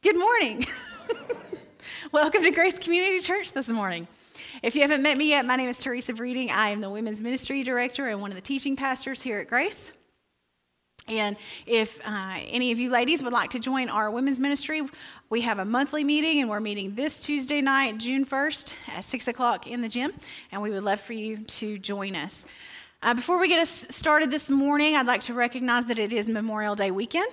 Good morning. Welcome to Grace Community Church this morning. If you haven't met me yet, my name is Teresa Breeding. I am the Women's Ministry Director and one of the teaching pastors here at Grace. And if uh, any of you ladies would like to join our women's ministry, we have a monthly meeting, and we're meeting this Tuesday night, June 1st, at 6 o'clock in the gym. And we would love for you to join us. Uh, before we get us started this morning, I'd like to recognize that it is Memorial Day weekend.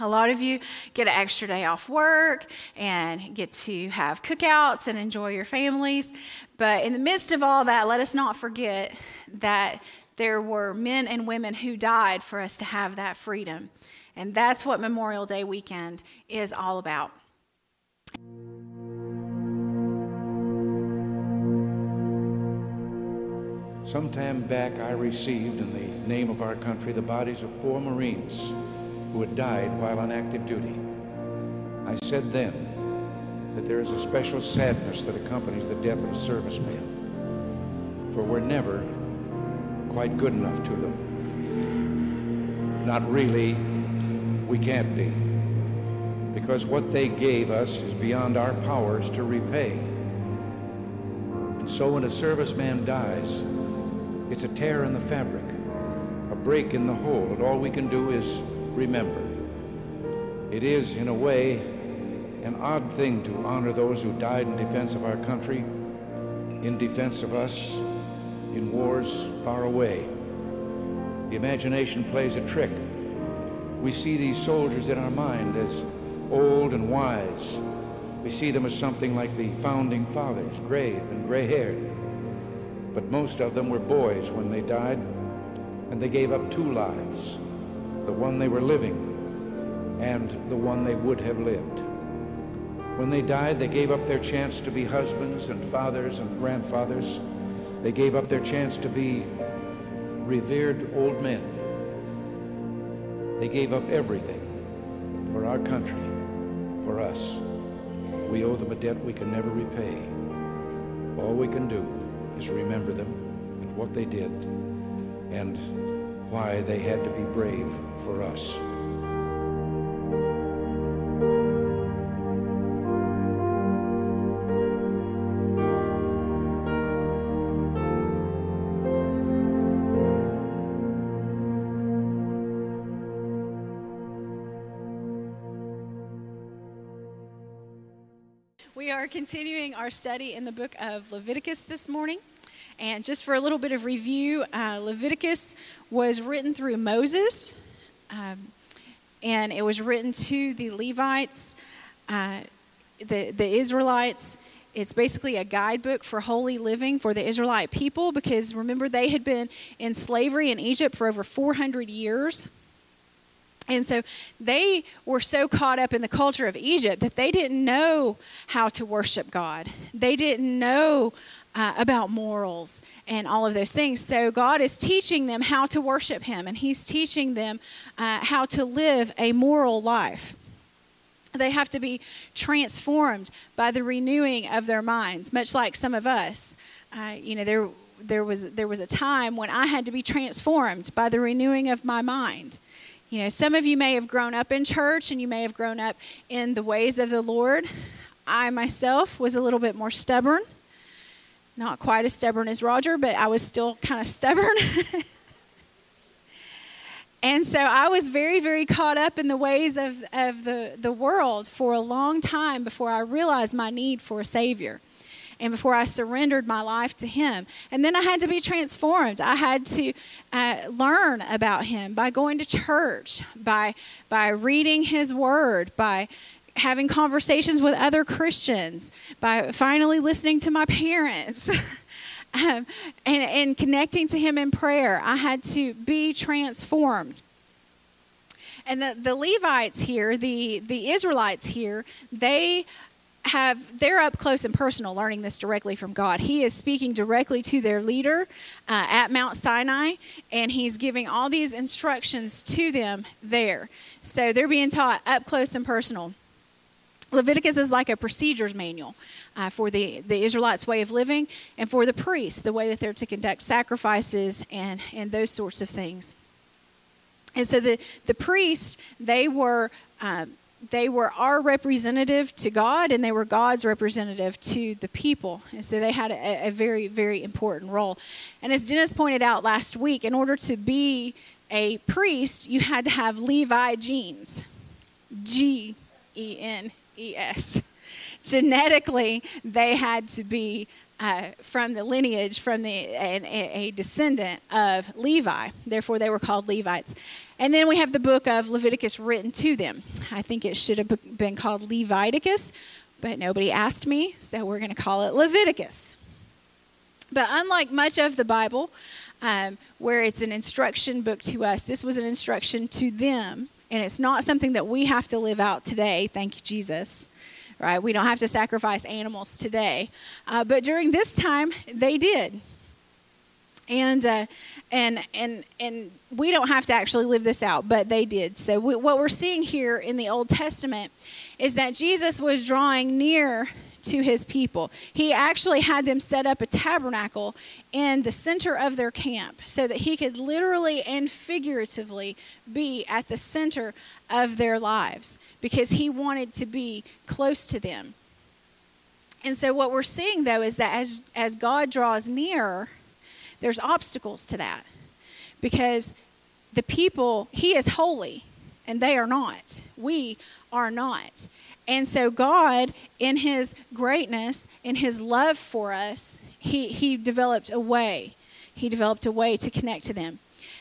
A lot of you get an extra day off work and get to have cookouts and enjoy your families. But in the midst of all that, let us not forget that there were men and women who died for us to have that freedom. And that's what Memorial Day weekend is all about. Some time back, I received in the name of our country the bodies of four Marines who had died while on active duty. I said then that there is a special sadness that accompanies the death of a serviceman, for we're never quite good enough to them. Not really, we can't be, because what they gave us is beyond our powers to repay. And so when a serviceman dies, it's a tear in the fabric, a break in the whole, and all we can do is remember. It is, in a way, an odd thing to honor those who died in defense of our country, in defense of us, in wars far away. The imagination plays a trick. We see these soldiers in our mind as old and wise. We see them as something like the founding fathers, grave and gray haired. But most of them were boys when they died, and they gave up two lives the one they were living and the one they would have lived. When they died, they gave up their chance to be husbands and fathers and grandfathers. They gave up their chance to be revered old men. They gave up everything for our country, for us. We owe them a debt we can never repay. All we can do is remember them and what they did and why they had to be brave for us. We are continuing our study in the book of Leviticus this morning. And just for a little bit of review, uh, Leviticus was written through Moses, um, and it was written to the Levites, uh, the, the Israelites. It's basically a guidebook for holy living for the Israelite people because remember, they had been in slavery in Egypt for over 400 years. And so they were so caught up in the culture of Egypt that they didn't know how to worship God. They didn't know uh, about morals and all of those things. So God is teaching them how to worship Him, and He's teaching them uh, how to live a moral life. They have to be transformed by the renewing of their minds, much like some of us. Uh, you know, there there was there was a time when I had to be transformed by the renewing of my mind. You know, some of you may have grown up in church and you may have grown up in the ways of the Lord. I myself was a little bit more stubborn. Not quite as stubborn as Roger, but I was still kind of stubborn. and so I was very, very caught up in the ways of, of the, the world for a long time before I realized my need for a Savior and before I surrendered my life to Him. And then I had to be transformed. I had to uh, learn about Him by going to church, by, by reading His Word, by having conversations with other Christians, by finally listening to my parents. um, and, and connecting to him in prayer, I had to be transformed. And the, the Levites here, the, the Israelites here, they have they're up close and personal learning this directly from god he is speaking directly to their leader uh, at mount sinai and he's giving all these instructions to them there so they're being taught up close and personal Leviticus is like a procedures manual uh, for the, the Israelites' way of living and for the priests, the way that they're to conduct sacrifices and, and those sorts of things. And so the, the priests, they were, um, they were our representative to God and they were God's representative to the people. And so they had a, a, very, very important role. And as Dennis pointed out last week, in order to be a priest, you had to have Levi genes G E N E S. Genetically, they had to be uh, from the lineage, from the a, a, descendant of Levi. Therefore, they were called Levites. And then we have the book of Leviticus written to them. I think it should have been called Leviticus, but nobody asked me, so we're going to call it Leviticus. But unlike much of the Bible, um, where it's an instruction book to us, this was an instruction to them. And it's not something that we have to live out today. Thank you, Jesus right? We don't have to sacrifice animals today. Uh, but during this time, they did. And, uh, and, and, and we don't have to actually live this out, but they did. So, we, what we're seeing here in the Old Testament is that Jesus was drawing near to his people. He actually had them set up a tabernacle in the center of their camp so that he could literally and figuratively be at the center of their lives because he wanted to be close to them. And so what we're seeing though is that as as God draws near, there's obstacles to that. Because the people, he is holy and they are not. We are not. And so God, in his greatness, in his love for us, he, he developed a way. He developed a way to connect to them.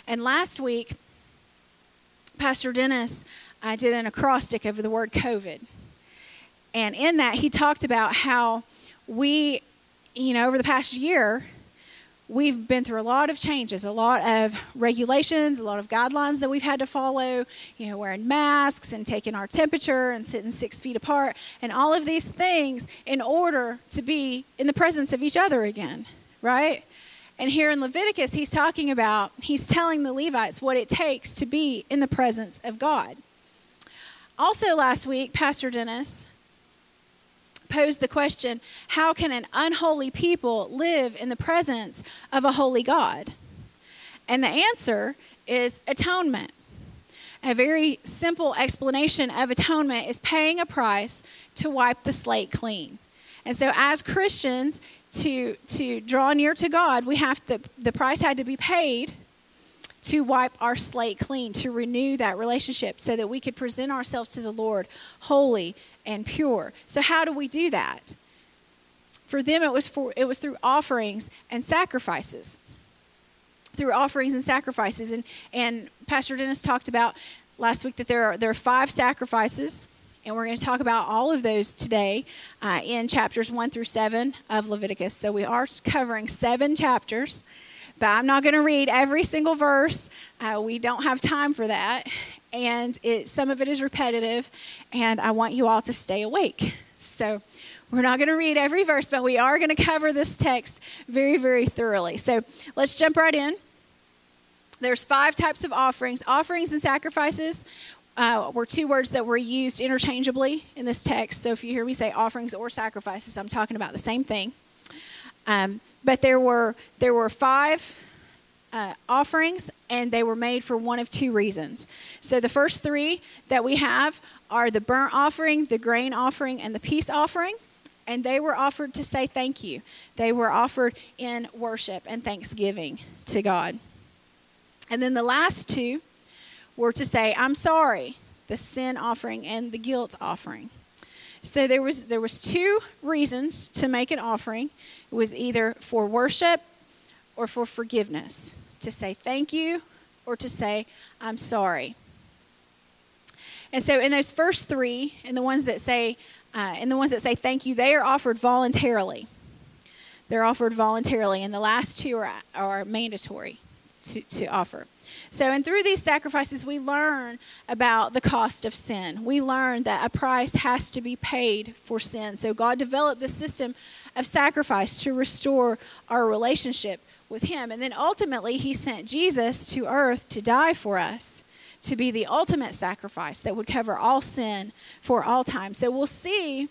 And last week, Pastor Dennis I did an acrostic over the word COVID. And in that, he talked about how we, you know, over the past year, we've been through a lot of changes, a lot of regulations, a lot of guidelines that we've had to follow, you know, wearing masks and taking our temperature and sitting six feet apart, and all of these things in order to be in the presence of each other again, right? And here in Leviticus, he's talking about, he's telling the Levites what it takes to be in the presence of God. Also, last week, Pastor Dennis posed the question how can an unholy people live in the presence of a holy God? And the answer is atonement. A very simple explanation of atonement is paying a price to wipe the slate clean. And so, as Christians, to, to draw near to God, we have to, the price had to be paid to wipe our slate clean, to renew that relationship so that we could present ourselves to the Lord holy and pure. So how do we do that? For them it was for it was through offerings and sacrifices. Through offerings and sacrifices. And and Pastor Dennis talked about last week that there are there are five sacrifices and we're going to talk about all of those today uh, in chapters 1 through 7 of Leviticus. So we are covering seven chapters. But I'm not going to read every single verse. Uh, we don't have time for that. And it, some of it is repetitive, and I want you all to stay awake. So we're not going to read every verse, but we are going to cover this text very, very thoroughly. So let's jump right in. There's five types of offerings. Offerings and sacrifices uh, were two words that were used interchangeably in this text. So if you hear me say offerings or sacrifices, I'm talking about the same thing. Um, but there were there were five uh, offerings, and they were made for one of two reasons. So the first three that we have are the burnt offering, the grain offering, and the peace offering. And they were offered to say thank you. They were offered in worship and thanksgiving to God. And then the last two were to say, I'm sorry, the sin offering and the guilt offering. So there was there was two reasons to make an offering. It was either for worship or for forgiveness, to say thank you or to say I'm sorry. And so in those first three, and the ones that say uh, and the ones that say thank you, they are offered voluntarily. They're offered voluntarily, and the last two are, are mandatory to, to offer. So, and through these sacrifices, we learn about the cost of sin. We learn that a price has to be paid for sin. So, God developed the system of sacrifice to restore our relationship with Him. And then ultimately, He sent Jesus to earth to die for us, to be the ultimate sacrifice that would cover all sin for all time. So, we'll see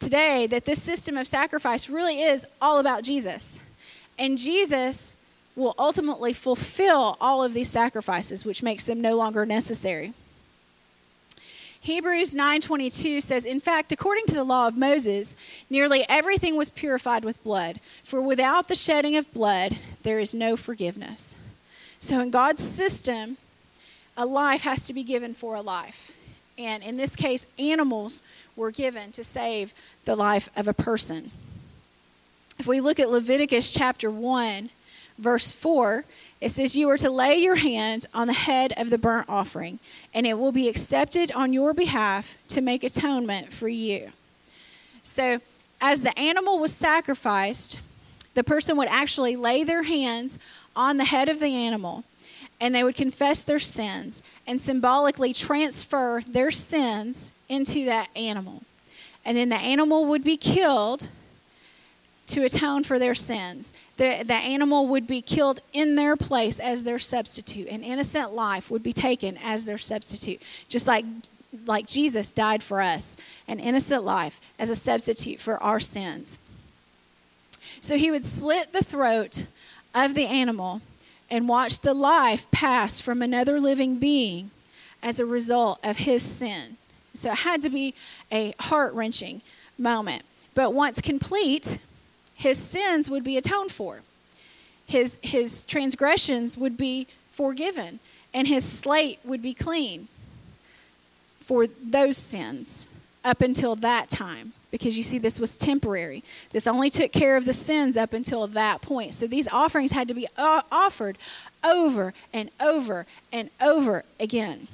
today that this system of sacrifice really is all about Jesus. And Jesus will ultimately fulfill all of these sacrifices, which makes them no longer necessary. Hebrews 9:22 says, "In fact, according to the law of Moses, nearly everything was purified with blood, for without the shedding of blood, there is no forgiveness." So in God's system, a life has to be given for a life. And in this case, animals were given to save the life of a person. If we look at Leviticus chapter 1, verse 4, it says, You are to lay your hand on the head of the burnt offering, and it will be accepted on your behalf to make atonement for you. So, as the animal was sacrificed, the person would actually lay their hands on the head of the animal and they would confess their sins and symbolically transfer their sins into that animal. And then the animal would be killed to atone for their sins. The, the animal would be killed in their place as their substitute. An innocent life would be taken as their substitute, just like, like Jesus died for us, an innocent life as a substitute for our sins. So he would slit the throat of the animal and watch the life pass from another living being as a result of his sin. So it had to be a heart wrenching moment. But once complete, his sins would be atoned for. His, his transgressions would be forgiven, and his slate would be clean for those sins up until that time. Because you see, this was temporary. This only took care of the sins up until that point. So these offerings had to be uh, offered over and over and over again.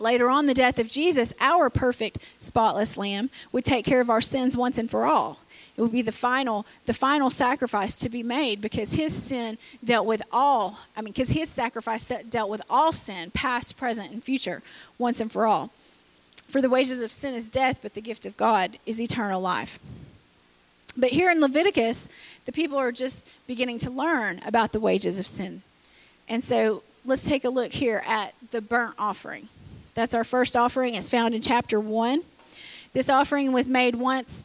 Later on, the death of Jesus, our perfect, spotless lamb, would take care of our sins once and for all. It would be the final, the final sacrifice to be made because his sin dealt with all, I mean, because his sacrifice dealt with all sin, past, present, and future, once and for all. For the wages of sin is death, but the gift of God is eternal life. But here in Leviticus, the people are just beginning to learn about the wages of sin. And so let's take a look here at the burnt offering. That's our first offering. It's found in chapter 1. This offering was made once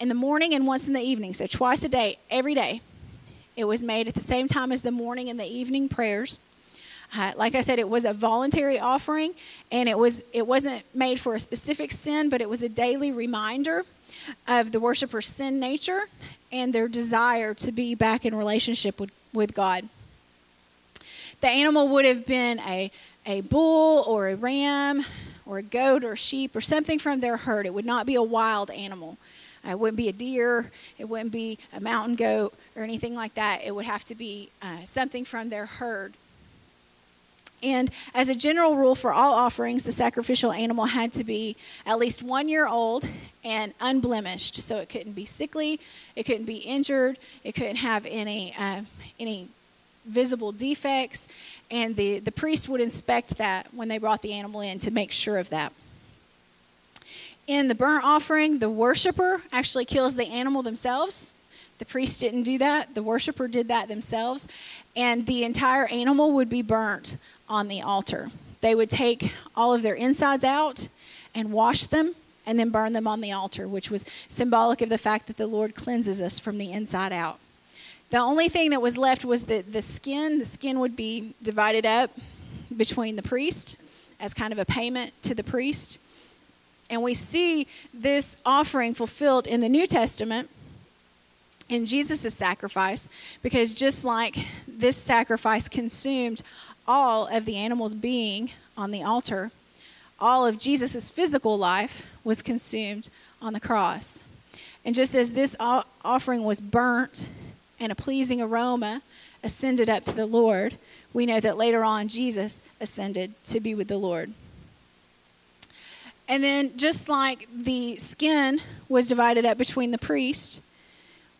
in the morning and once in the evening, so twice a day, every day. It was made at the same time as the morning and the evening prayers. Uh, like I said, it was a voluntary offering, and it was it wasn't made for a specific sin, but it was a daily reminder of the worshiper's sin nature and their desire to be back in relationship with, with God. The animal would have been a, a bull or a ram or a goat or sheep or something from their herd. It would not be a wild animal. It wouldn't be a deer. It wouldn't be a mountain goat or anything like that. It would have to be uh, something from their herd. And as a general rule for all offerings, the sacrificial animal had to be at least one year old and unblemished. So it couldn't be sickly, it couldn't be injured, it couldn't have any uh, any visible defects, and the, the priest would inspect that when they brought the animal in to make sure of that. In the burnt offering, the worshiper actually kills the animal themselves. The priest didn't do that, the worshiper did that themselves, and the entire animal would be burnt on the altar. They would take all of their insides out and wash them and then burn them on the altar, which was symbolic of the fact that the Lord cleanses us from the inside out. The only thing that was left was the, the skin. The skin would be divided up between the priest as kind of a payment to the priest. And we see this offering fulfilled in the New Testament in Jesus' sacrifice, because just like this sacrifice consumed all of the animals being on the altar, all of Jesus' physical life was consumed on the cross. And just as this offering was burnt and a pleasing aroma ascended up to the Lord, we know that later on Jesus ascended to be with the Lord. And then, just like the skin was divided up between the priest,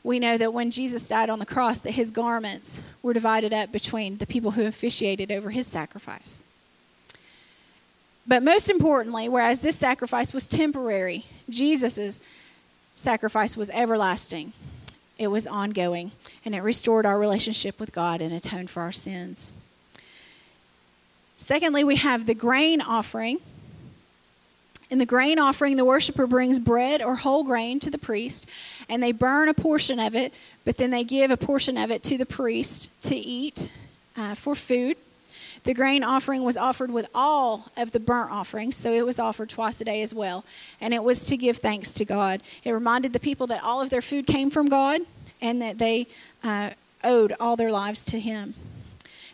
we know that when Jesus died on the cross, that his garments were divided up between the people who officiated over his sacrifice. But most importantly, whereas this sacrifice was temporary, Jesus' sacrifice was everlasting. It was ongoing, and it restored our relationship with God and atoned for our sins. Secondly, we have the grain offering in the grain offering, the worshiper brings bread or whole grain to the priest, and they burn a portion of it, but then they give a portion of it to the priest to eat uh, for food. The grain offering was offered with all of the burnt offerings, so it was offered twice a day as well. And it was to give thanks to God. It reminded the people that all of their food came from God and that they uh, owed all their lives to Him.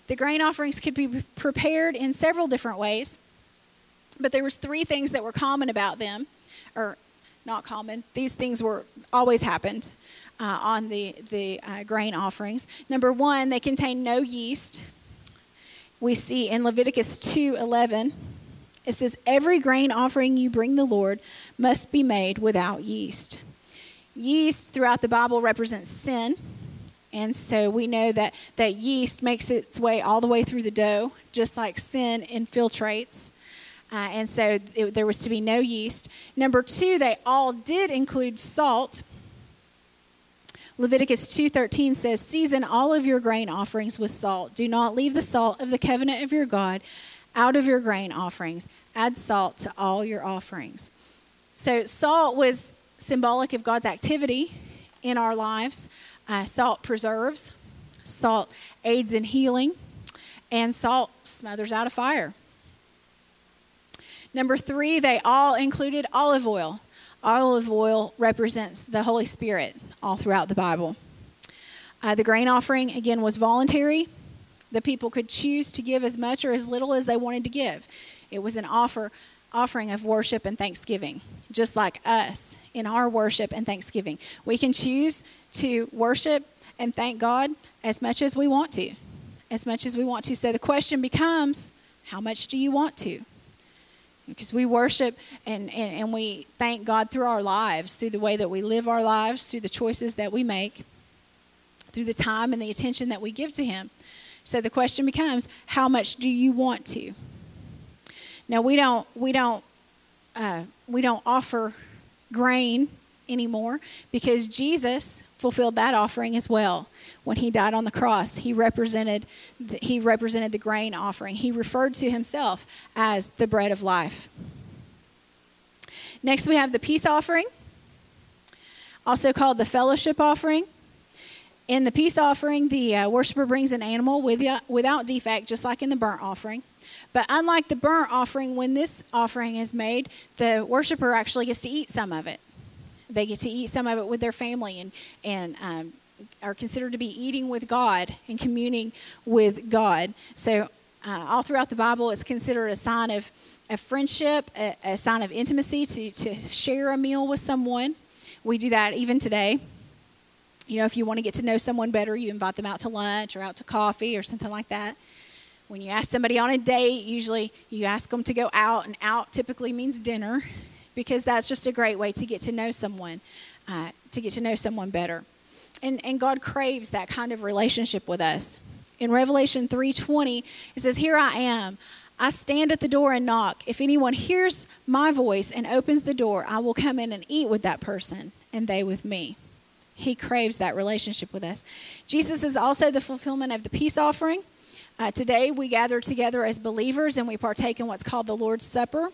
The grain offerings could be prepared in several different ways, but there was three things that were common about them, or not common. These things were always happened uh, on the the uh, grain offerings. Number one, they contain no yeast. We see in Leviticus two eleven. It says, Every grain offering you bring the Lord must be made without yeast. Yeast throughout the Bible represents sin. And so we know that, that yeast makes its way all the way through the dough, just like sin infiltrates. Uh, and so it, there was to be no yeast. Number two, they all did include salt. Leviticus 2:13 says, "Season all of your grain offerings with salt. Do not leave the salt of the covenant of your God out of your grain offerings. Add salt to all your offerings." So salt was symbolic of God's activity in our lives. Uh, salt preserves, salt aids in healing, and salt smothers out a fire. Number three, they all included olive oil. Olive oil represents the Holy Spirit all throughout the Bible. Uh, the grain offering, again, was voluntary. The people could choose to give as much or as little as they wanted to give. It was an offer offering of worship and thanksgiving, just like us in our worship and thanksgiving. We can choose to worship and thank God as much as we want to, as much as we want to. So the question becomes how much do you want to? Because we worship and, and, and we thank God through our lives, through the way that we live our lives, through the choices that we make, through the time and the attention that we give to Him. So the question becomes how much do you want to? Now we don't we don't uh, we don't offer grain anymore because Jesus fulfilled that offering as well when he died on the cross. He represented the, he represented the grain offering. He referred to himself as the bread of life. Next we have the peace offering, also called the fellowship offering. In the peace offering, the uh, worshiper brings an animal with, without defect, just like in the burnt offering. But unlike the burnt offering, when this offering is made, the worshiper actually gets to eat some of it. They get to eat some of it with their family and, and um, are considered to be eating with God and communing with God. So, uh, all throughout the Bible, it's considered a sign of, of friendship, a, a sign of intimacy to, to share a meal with someone. We do that even today. You know, if you want to get to know someone better, you invite them out to lunch or out to coffee or something like that. When you ask somebody on a date, usually you ask them to go out, and out typically means dinner because that's just a great way to get to know someone, uh, to get to know someone better. And, and God craves that kind of relationship with us. In Revelation 3:20, it says, "Here I am. I stand at the door and knock. If anyone hears my voice and opens the door, I will come in and eat with that person, and they with me." He craves that relationship with us. Jesus is also the fulfillment of the peace offering. Uh, today, we gather together as believers and we partake in what's called the Lord's Supper,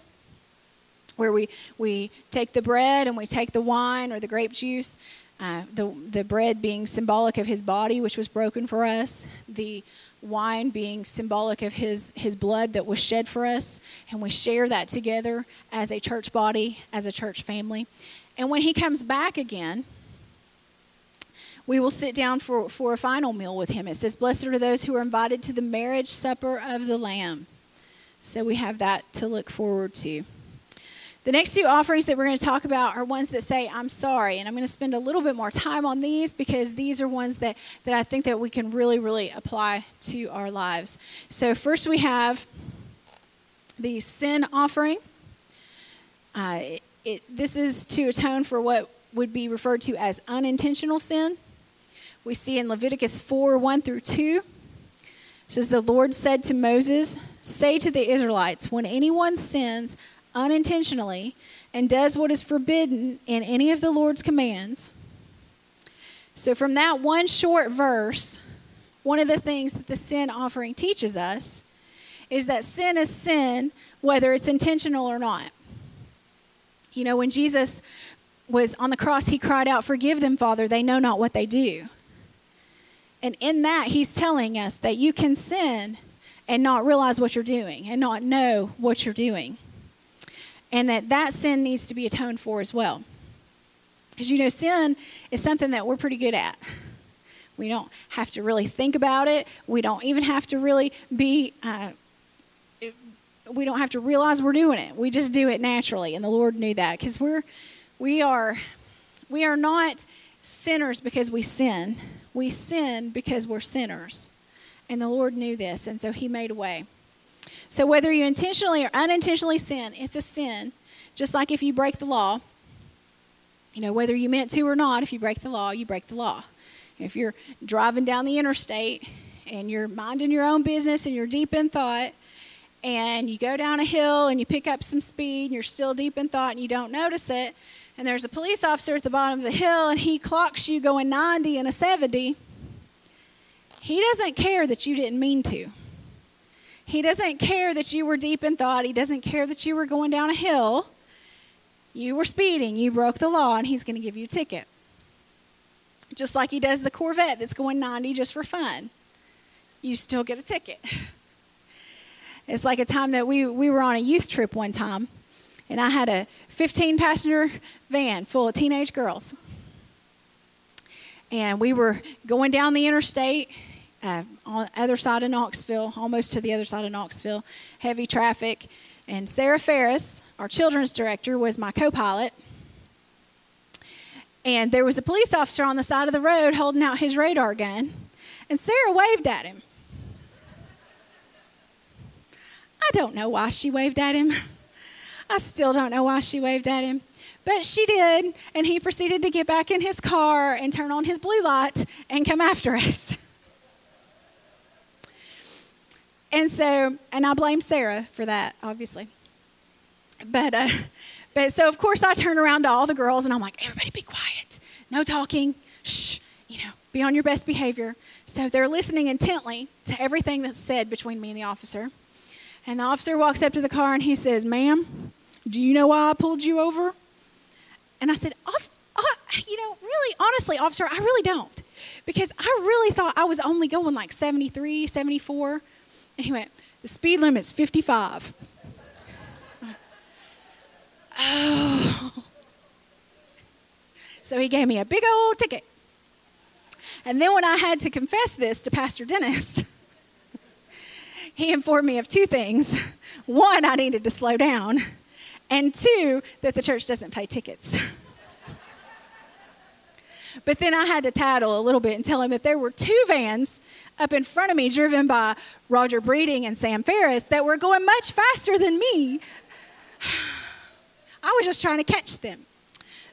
where we, we take the bread and we take the wine or the grape juice, uh, the, the bread being symbolic of his body, which was broken for us, the wine being symbolic of his, his blood that was shed for us, and we share that together as a church body, as a church family. And when he comes back again, we will sit down for, for a final meal with him. It says, Blessed are those who are invited to the marriage supper of the Lamb. So we have that to look forward to. The next two offerings that we're going to talk about are ones that say, I'm sorry. And I'm going to spend a little bit more time on these because these are ones that, that I think that we can really, really apply to our lives. So first we have the sin offering. Uh, it, it, this is to atone for what would be referred to as unintentional sin we see in Leviticus 4 1 through 2. It says, The Lord said to Moses, Say to the Israelites, when anyone sins unintentionally and does what is forbidden in any of the Lord's commands. So, from that one short verse, one of the things that the sin offering teaches us is that sin is sin, whether it's intentional or not. You know, when Jesus was on the cross, he cried out, Forgive them, Father, they know not what they do. And in that, he's telling us that you can sin and not realize what you're doing and not know what you're doing. And that that sin needs to be atoned for as well. Because you know, sin is something that we're pretty good at. We don't have to really think about it. We don't even have to really be, uh, we don't have to realize we're doing it. We just do it naturally. And the Lord knew that because we're, we are, we are not sinners because we sin. We sin because we're sinners. And the Lord knew this, and so He made a way. So whether you intentionally or unintentionally sin, it's a sin. Just like if you break the law, you know, whether you meant to or not, if you break the law, you break the law. If you're driving down the interstate and you're minding your own business and you're deep in thought, and you go down a hill and you pick up some speed and you're still deep in thought and you don't notice it, and there's a police officer at the bottom of the hill and he clocks you going 90 and a 70, he doesn't care that you didn't mean to. He doesn't care that you were deep in thought. He doesn't care that you were going down a hill. You were speeding. You broke the law, and he's going to give you a ticket. Just like he does the Corvette that's going 90 just for fun. You still get a ticket. It's like a time that we, we were on a youth trip one time, and I had a 15 passenger van full of teenage girls. And we were going down the interstate uh, on the other side of Knoxville, almost to the other side of Knoxville, heavy traffic. And Sarah Ferris, our children's director, was my co pilot. And there was a police officer on the side of the road holding out his radar gun. And Sarah waved at him. I don't know why she waved at him. I still don't know why she waved at him. But she did, and he proceeded to get back in his car and turn on his blue light and come after us. And so, and I blame Sarah for that, obviously. But, uh, but so of course I turn around to all the girls and I'm like, everybody be quiet, no talking, shh, you know, be on your best behavior. So they're listening intently to everything that's said between me and the officer. And the officer walks up to the car and he says, Ma'am, do you know why I pulled you over? And I said, "Off, You know, really, honestly, officer, I really don't. Because I really thought I was only going like 73, 74. He went, The speed limit's 55. oh. So he gave me a big old ticket. And then when I had to confess this to Pastor Dennis, he informed me of two things. One, I needed to slow down, and two, that the church doesn't pay tickets. But then I had to tattle a little bit and tell him that there were two vans up in front of me driven by Roger Breeding and Sam Ferris that were going much faster than me. I was just trying to catch them.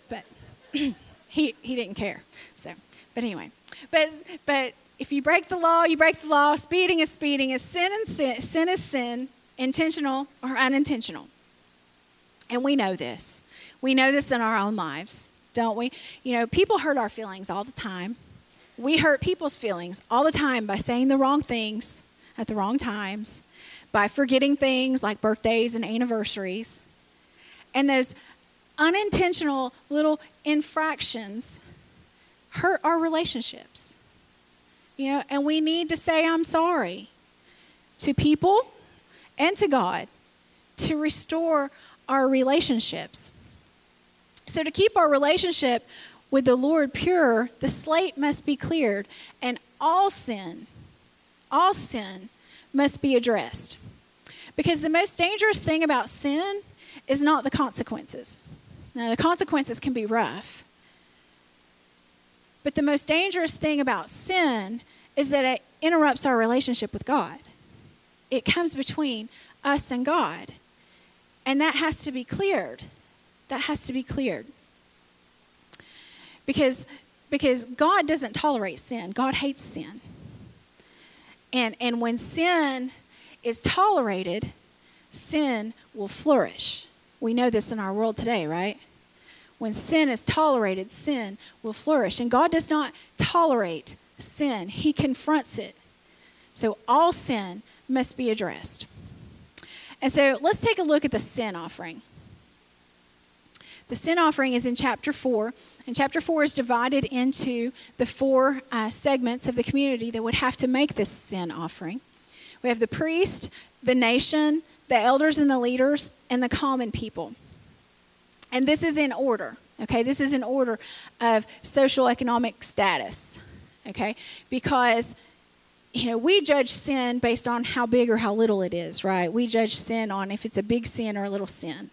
But he, he didn't care. So, but anyway. But but if you break the law, you break the law. Speeding is speeding. Is sin and sin. Sin is sin, intentional or unintentional. And we know this. We know this in our own lives don't we? You know, people hurt our feelings all the time. We hurt people's feelings all the time by saying the wrong things at the wrong times, by forgetting things like birthdays and anniversaries. And those unintentional little infractions hurt our relationships. You know, and we need to say I'm sorry to people and to God to restore our relationships. So, to keep our relationship with the Lord pure, the slate must be cleared, and all sin, all sin must be addressed. Because the most dangerous thing about sin is not the consequences. Now, the consequences can be rough. But the most dangerous thing about sin is that it interrupts our relationship with God. It comes between us and God. And that has to be cleared that has to be cleared. Because, because God doesn't tolerate sin, God hates sin. And, and when sin is tolerated, sin will flourish. We know this in our world today, right? When sin is tolerated, sin will flourish. And God does not tolerate sin, He confronts it. So all sin must be addressed. And so let's take a look at the sin offering. The sin offering is in chapter 4, and chapter 4 is divided into the four uh, segments of the community that would have to make this sin offering. We have the priest, the nation, the elders and the leaders, and the common people. And this is in order, okay? This is in order of social economic status, okay? Because you know, we judge sin based on how big or how little it is, right? We judge sin on if it's a big sin or a little sin.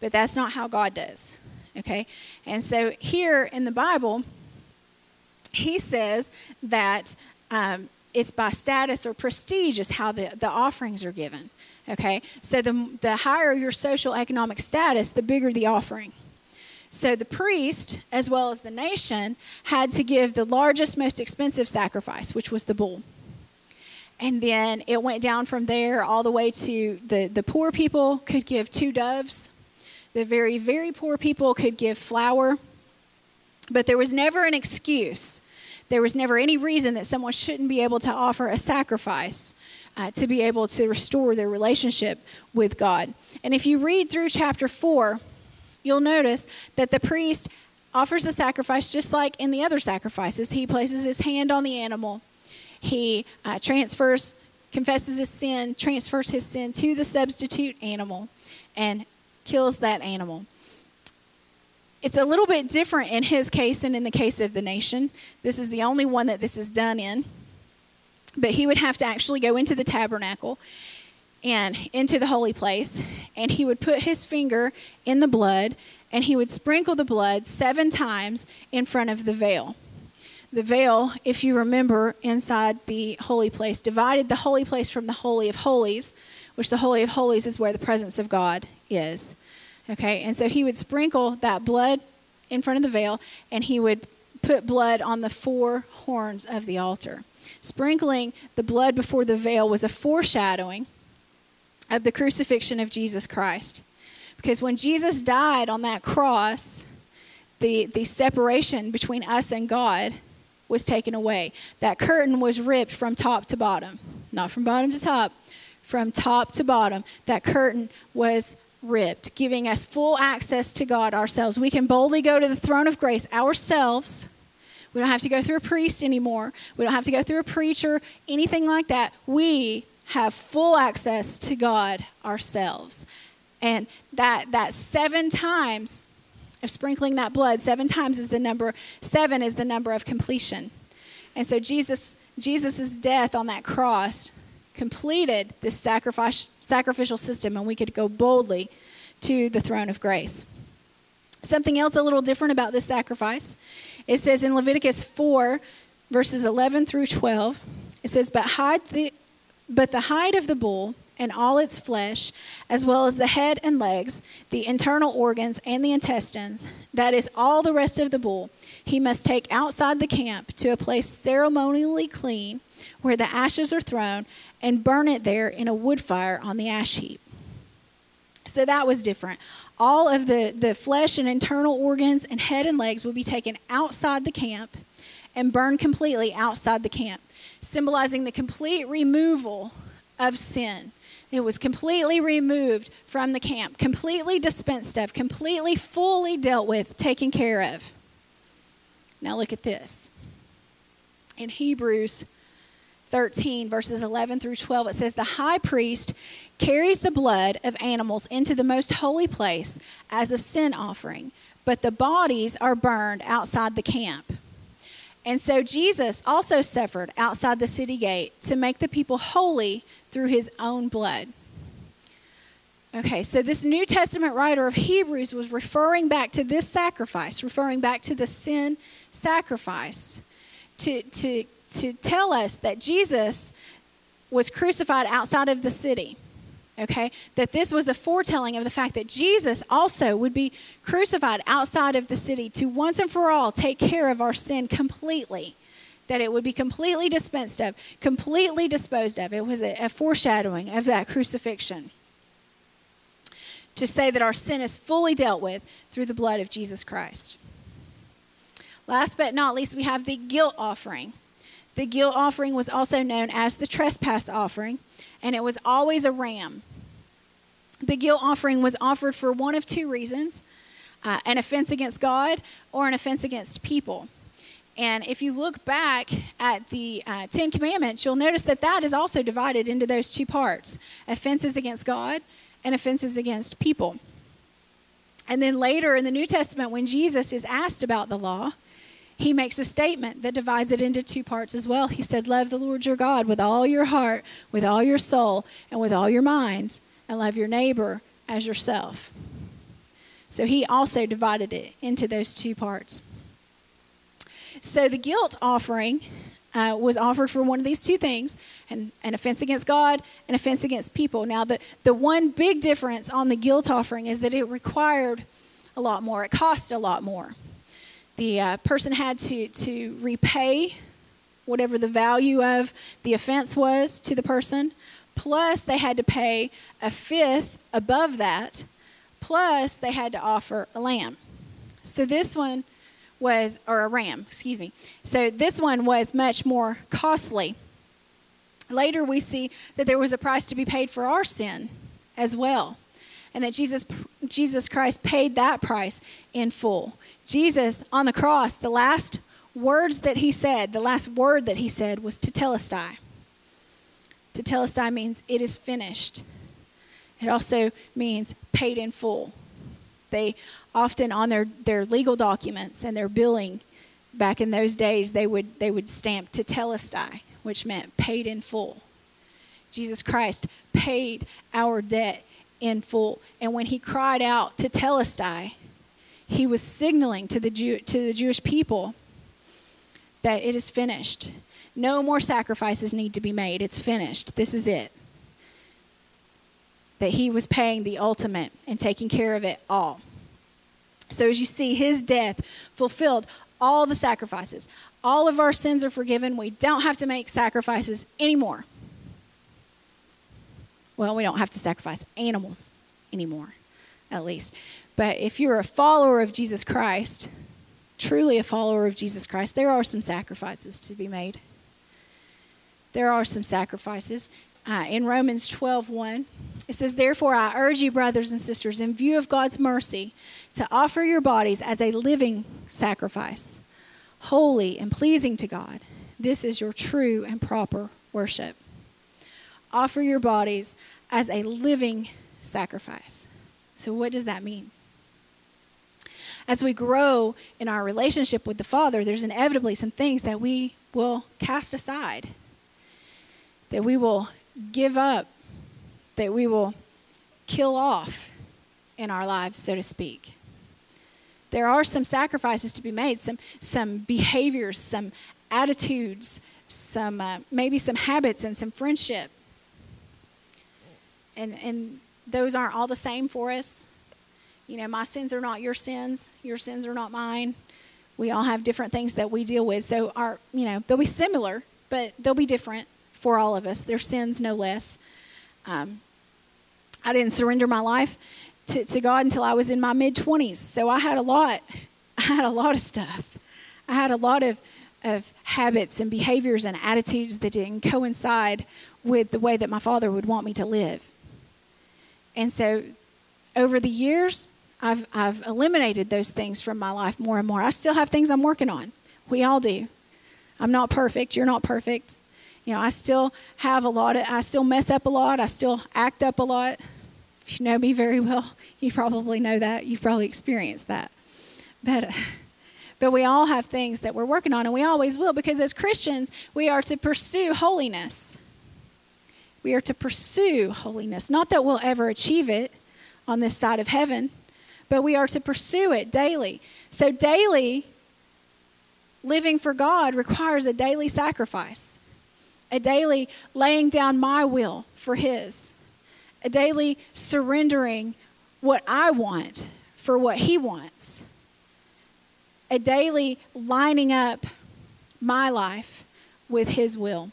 But that's not how God does, okay? And so here in the Bible, he says that um, it's by status or prestige is how the, the offerings are given. Okay, so the, the higher your social economic status, the bigger the offering. So the priest, as well as the nation, had to give the largest, most expensive sacrifice, which was the bull. And then it went down from there all the way to the, the poor people could give two doves. The very, very poor people could give flour. But there was never an excuse. There was never any reason that someone shouldn't be able to offer a sacrifice uh, to be able to restore their relationship with God. And if you read through chapter 4, you'll notice that the priest offers the sacrifice just like in the other sacrifices. He places his hand on the animal, he uh, transfers, confesses his sin, transfers his sin to the substitute animal, and kills that animal. It's a little bit different in his case and in the case of the nation. This is the only one that this is done in. But he would have to actually go into the tabernacle and into the holy place, and he would put his finger in the blood, and he would sprinkle the blood seven times in front of the veil. The veil, if you remember, inside the holy place, divided the holy place from the Holy of Holies, which the Holy of Holies is where the presence of God is. Okay, and so he would sprinkle that blood in front of the veil, and he would put blood on the four horns of the altar. Sprinkling the blood before the veil was a foreshadowing of the crucifixion of Jesus Christ. Because when Jesus died on that cross, the, the separation between us and God was taken away. That curtain was ripped from top to bottom, not from bottom to top, from top to bottom. That curtain was ripped, giving us full access to God ourselves. We can boldly go to the throne of grace ourselves we don't have to go through a priest anymore. We don't have to go through a preacher, anything like that. We have full access to God ourselves. And that that seven times of sprinkling that blood, seven times is the number, seven is the number of completion. And so Jesus Jesus' death on that cross completed this sacrifice, sacrificial system, and we could go boldly to the throne of grace. Something else a little different about this sacrifice it says in Leviticus 4, verses 11 through 12, it says, But, hide the, but the hide of the bull and all its flesh, as well as the head and legs, the internal organs, and the intestines, that is all the rest of the bull, he must take outside the camp to a place ceremonially clean, where the ashes are thrown, and burn it there in a wood fire on the ash heap. So that was different. All of the, the flesh and internal organs and head and legs would be taken outside the camp and burned completely outside the camp, symbolizing the complete removal of sin. It was completely removed from the camp, completely dispensed of, completely, fully dealt with, taken care of. Now look at this. In Hebrews 13, verses 11 through 12, it says, The high priest carries the blood of animals into the most holy place as a sin offering, but the bodies are burned outside the camp. And so Jesus also suffered outside the city gate to make the people holy through his own blood. Okay, so this New Testament writer of Hebrews was referring back to this sacrifice, referring back to the sin sacrifice, to, to to tell us that Jesus was crucified outside of the city. Okay? That this was a foretelling of the fact that Jesus also would be crucified outside of the city to once and for all take care of our sin completely. That it would be completely dispensed of, completely disposed of. It was a, a foreshadowing of that crucifixion. To say that our sin is fully dealt with through the blood of Jesus Christ. Last but not least, we have the guilt offering. The guilt offering was also known as the trespass offering, and it was always a ram. The guilt offering was offered for one of two reasons uh, an offense against God or an offense against people. And if you look back at the uh, Ten Commandments, you'll notice that that is also divided into those two parts offenses against God and offenses against people. And then later in the New Testament, when Jesus is asked about the law, he makes a statement that divides it into two parts as well. He said, Love the Lord your God with all your heart, with all your soul, and with all your mind, and love your neighbor as yourself. So he also divided it into those two parts. So the guilt offering uh, was offered for one of these two things an, an offense against God, an offense against people. Now, the, the one big difference on the guilt offering is that it required a lot more, it cost a lot more. The uh, person had to, to repay whatever the value of the offense was to the person, plus they had to pay a fifth above that, plus they had to offer a lamb. So this one was, or a ram, excuse me. So this one was much more costly. Later, we see that there was a price to be paid for our sin as well, and that Jesus, Jesus Christ paid that price in full. Jesus on the cross, the last words that he said, the last word that he said was tetelestai. Tetelestai means it is finished. It also means paid in full. They often on their, their legal documents and their billing back in those days they would they would stamp "to tetelestai, which meant paid in full. Jesus Christ paid our debt in full. And when he cried out tetelestai, he was signaling to the Jew, to the Jewish people that it is finished. No more sacrifices need to be made. It's finished. This is it. That he was paying the ultimate and taking care of it all. So, as you see, his death fulfilled all the sacrifices. All of our sins are forgiven. We don't have to make sacrifices anymore. Well, we don't have to sacrifice animals anymore, at least. But if you're a follower of Jesus Christ, truly a follower of Jesus Christ, there are some sacrifices to be made. There are some sacrifices. Uh, in Romans 12 1, it says, Therefore, I urge you, brothers and sisters, in view of God's mercy, to offer your bodies as a living sacrifice, holy and pleasing to God. This is your true and proper worship. Offer your bodies as a living sacrifice. So, what does that mean? As we grow in our relationship with the Father, there's inevitably some things that we will cast aside, that we will give up, that we will kill off in our lives, so to speak. There are some sacrifices to be made, some, some behaviors, some attitudes, some uh, maybe some habits and some friendship. And, and those aren't all the same for us. You know, my sins are not your sins, your sins are not mine. We all have different things that we deal with. So our, you know, they'll be similar, but they'll be different for all of us. Their sins no less. Um, I didn't surrender my life to, to God until I was in my mid 20s. So I had a lot. I had a lot of stuff. I had a lot of, of habits and behaviors and attitudes that didn't coincide with the way that my father would want me to live. And so over the years, I've, I've eliminated those things from my life more and more. I still have things I'm working on. We all do. I'm not perfect. You're not perfect. You know, I still have a lot of, I still mess up a lot. I still act up a lot. If you know me very well, you probably know that. You've probably experienced that. But, but we all have things that we're working on, and we always will, because as Christians, we are to pursue holiness. We are to pursue holiness. Not that we'll ever achieve it on this side of heaven, but we are to pursue it daily. So, daily living for God requires a daily sacrifice, a daily laying down my will for His a daily surrendering what I want for what He wants, a daily lining up my life with His will.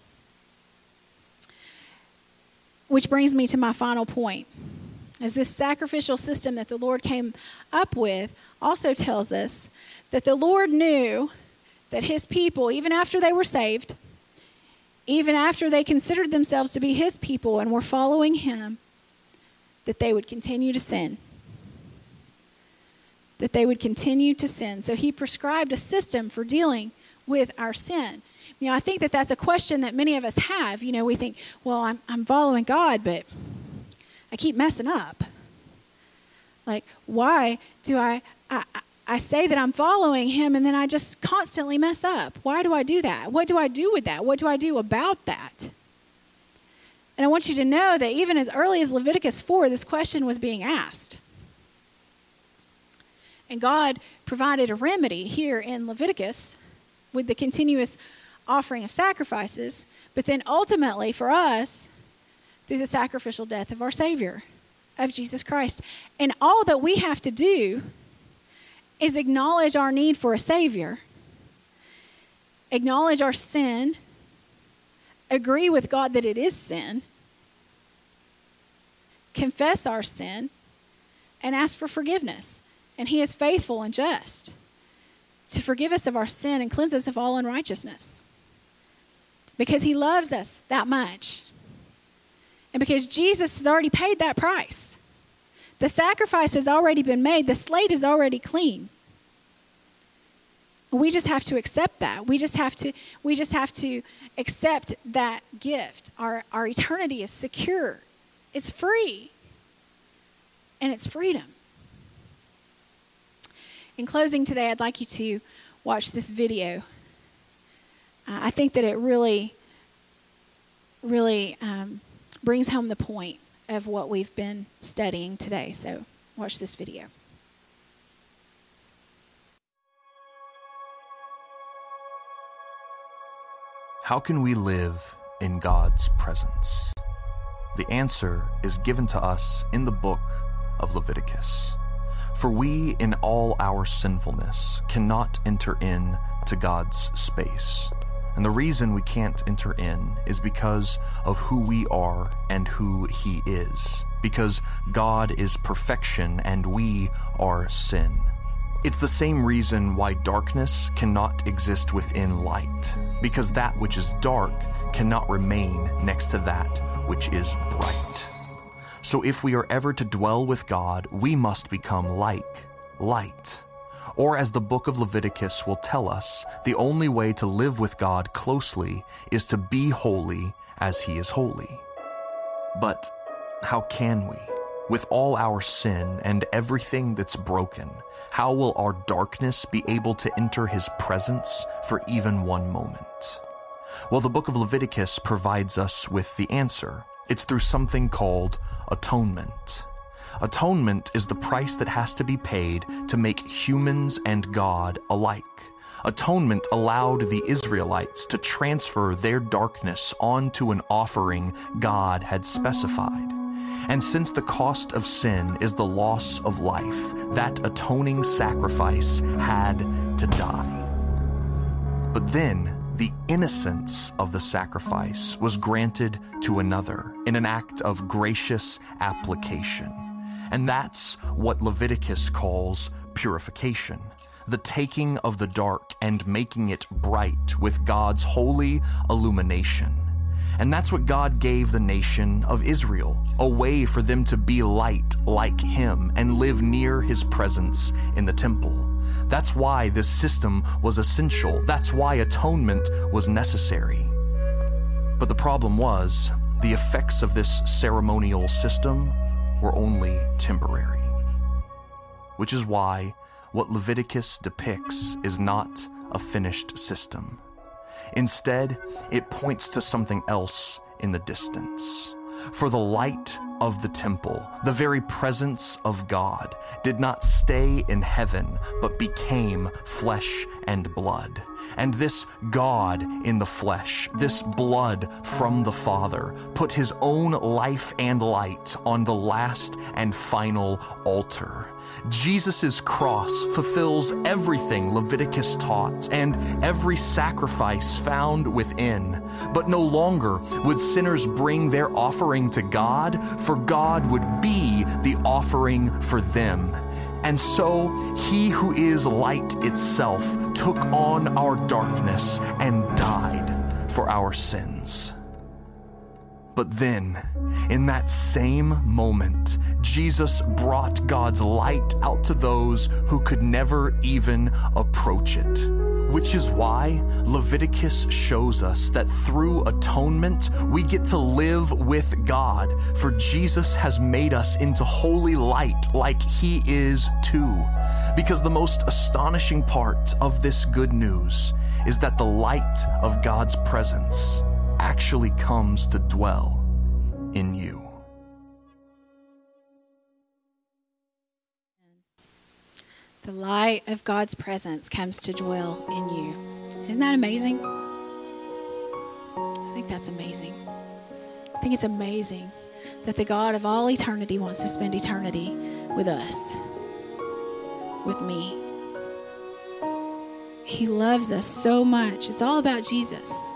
Which brings me to my final point. As this sacrificial system that the Lord came up with also tells us that the Lord knew that His people, even after they were saved, even after they considered themselves to be His people and were following Him, that they would continue to sin. That they would continue to sin. So he prescribed a system for dealing with our sin? You know, I think that that's a question that many of us have. You know, we think, well, I'm, I'm following God, but I keep messing up. Like, why do I, I, I say that I'm following Him and then I just constantly mess up? Why do I do that? What do I do with that? What do I do about that? And I want you to know that even as early as Leviticus 4, this question was being asked. And God provided a remedy here in Leviticus with the continuous offering of sacrifices, but then ultimately for us, through the sacrificial death of our Savior, of Jesus Christ. And all that we have to do is acknowledge our need for a Savior, acknowledge our sin, agree with God that it is sin, confess our sin, and ask for forgiveness. And He is faithful and just to forgive us of our sin and cleanse us of all unrighteousness because he loves us that much. And because Jesus has already paid that price. The sacrifice has already been made, the slate is already clean. We just have to accept that. We just have to we just have to accept that gift. Our our eternity is secure. It's free. And it's freedom. In closing today, I'd like you to watch this video uh, I think that it really, really um, brings home the point of what we've been studying today. So, watch this video. How can we live in God's presence? The answer is given to us in the book of Leviticus. For we, in all our sinfulness, cannot enter in to God's space. And the reason we can't enter in is because of who we are and who He is. Because God is perfection and we are sin. It's the same reason why darkness cannot exist within light. Because that which is dark cannot remain next to that which is bright. So if we are ever to dwell with God, we must become like light. Or, as the book of Leviticus will tell us, the only way to live with God closely is to be holy as He is holy. But how can we? With all our sin and everything that's broken, how will our darkness be able to enter His presence for even one moment? Well, the book of Leviticus provides us with the answer. It's through something called atonement. Atonement is the price that has to be paid to make humans and God alike. Atonement allowed the Israelites to transfer their darkness onto an offering God had specified. And since the cost of sin is the loss of life, that atoning sacrifice had to die. But then, the innocence of the sacrifice was granted to another in an act of gracious application. And that's what Leviticus calls purification the taking of the dark and making it bright with God's holy illumination. And that's what God gave the nation of Israel a way for them to be light like Him and live near His presence in the temple. That's why this system was essential. That's why atonement was necessary. But the problem was, the effects of this ceremonial system were only temporary. Which is why what Leviticus depicts is not a finished system. Instead, it points to something else in the distance. For the light of the temple, the very presence of God, did not stay in heaven, but became flesh and blood. And this God in the flesh, this blood from the Father, put his own life and light on the last and final altar. Jesus' cross fulfills everything Leviticus taught and every sacrifice found within. But no longer would sinners bring their offering to God, for God would be the offering for them. And so he who is light itself took on our darkness and died for our sins. But then, in that same moment, Jesus brought God's light out to those who could never even approach it. Which is why Leviticus shows us that through atonement we get to live with God, for Jesus has made us into holy light like He is too. Because the most astonishing part of this good news is that the light of God's presence actually comes to dwell in you. The light of God's presence comes to dwell in you. Isn't that amazing? I think that's amazing. I think it's amazing that the God of all eternity wants to spend eternity with us, with me. He loves us so much. It's all about Jesus.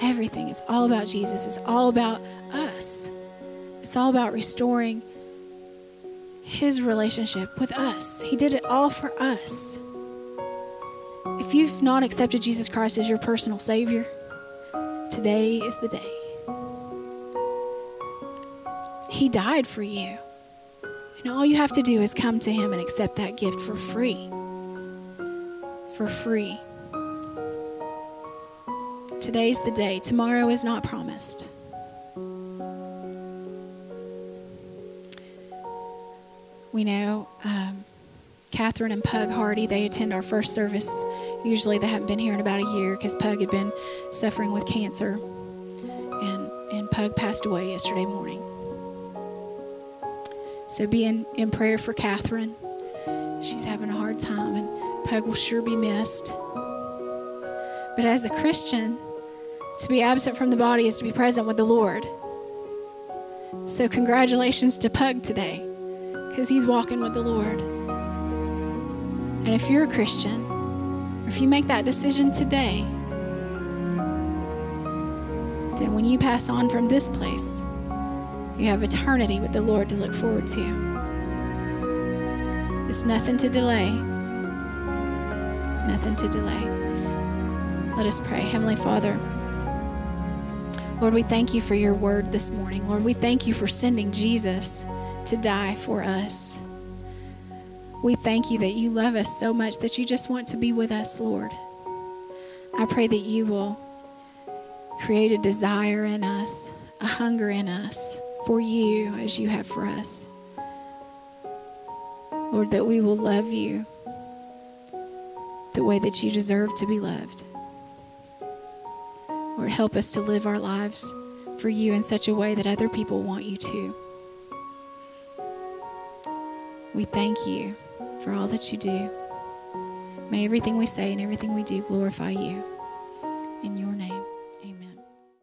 Everything is all about Jesus. It's all about us. It's all about restoring his relationship with us. He did it all for us. If you've not accepted Jesus Christ as your personal Savior, today is the day. He died for you. And all you have to do is come to Him and accept that gift for free. For free. Today's the day. Tomorrow is not promised. Catherine and Pug Hardy, they attend our first service. Usually they haven't been here in about a year because Pug had been suffering with cancer. And, and Pug passed away yesterday morning. So be in, in prayer for Catherine. She's having a hard time, and Pug will sure be missed. But as a Christian, to be absent from the body is to be present with the Lord. So, congratulations to Pug today because he's walking with the Lord. And if you're a Christian, if you make that decision today, then when you pass on from this place, you have eternity with the Lord to look forward to. There's nothing to delay. Nothing to delay. Let us pray. Heavenly Father, Lord, we thank you for your word this morning. Lord, we thank you for sending Jesus to die for us. We thank you that you love us so much that you just want to be with us, Lord. I pray that you will create a desire in us, a hunger in us for you as you have for us. Lord, that we will love you the way that you deserve to be loved. Lord, help us to live our lives for you in such a way that other people want you to. We thank you for all that you do. May everything we say and everything we do glorify you.